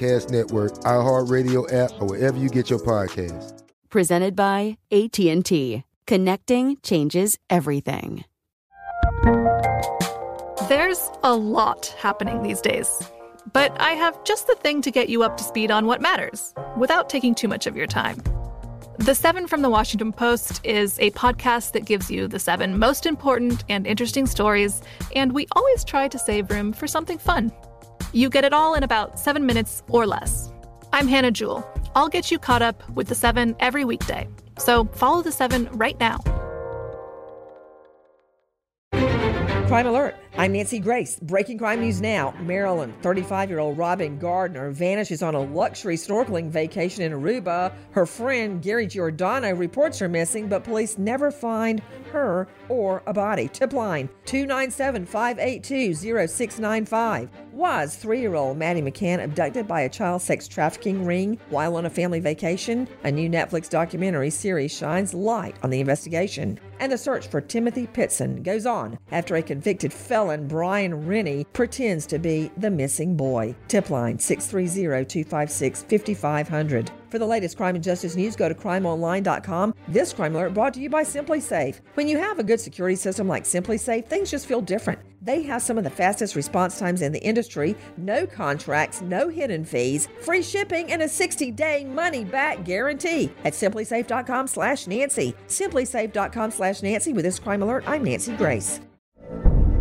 Network, iHeartRadio app, or wherever you get your podcasts. Presented by AT&T. Connecting changes everything. There's a lot happening these days. But I have just the thing to get you up to speed on what matters without taking too much of your time. The Seven from the Washington Post is a podcast that gives you the seven most important and interesting stories, and we always try to save room for something fun. You get it all in about seven minutes or less. I'm Hannah Jewell. I'll get you caught up with the seven every weekday. So follow the seven right now. Crime Alert. I'm Nancy Grace. Breaking crime news now. Maryland 35 year old Robin Gardner vanishes on a luxury snorkeling vacation in Aruba. Her friend Gary Giordano reports her missing, but police never find her or a body. Tip line 297 582 0695. Was three year old Maddie McCann abducted by a child sex trafficking ring while on a family vacation? A new Netflix documentary series shines light on the investigation. And the search for Timothy Pitzen goes on after a convicted felon, Brian Rini, pretends to be the missing boy. Tip line 630 256 5500. For the latest crime and justice news, go to crimeonline.com. This crime alert brought to you by SimpliSafe. When you have a good security system like SimpliSafe, things just feel different. They have some of the fastest response times in the industry, no contracts, no hidden fees, free shipping, and a 60-day money-back guarantee at simplisafe.com slash Nancy. Simplisafe.com slash Nancy. With this crime alert, I'm Nancy Grace.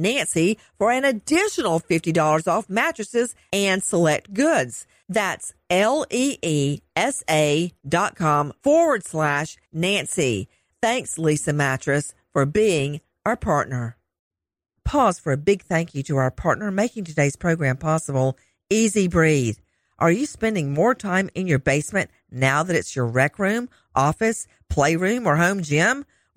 Nancy for an additional $50 off mattresses and select goods. That's L-E-E-S-A dot com forward slash Nancy. Thanks, Leesa Mattress, for being our partner. Pause for a big thank you to our partner making today's program possible, EZ Breathe. Are you spending more time in your basement now that it's your rec room, office, playroom, or home gym?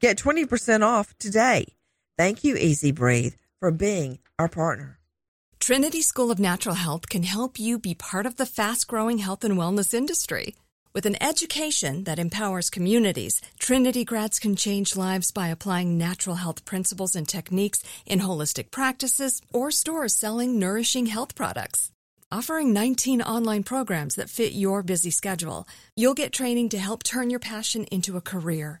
Get 20% off today. Thank you, EZ Breathe, for being our partner. Trinity School of Natural Health can help you be part of the fast growing health and wellness industry. With an education that empowers communities, Trinity grads can change lives by applying natural health principles and techniques in holistic practices or stores selling nourishing health products. Offering 19 online programs that fit your busy schedule, you'll get training to help turn your passion into a career.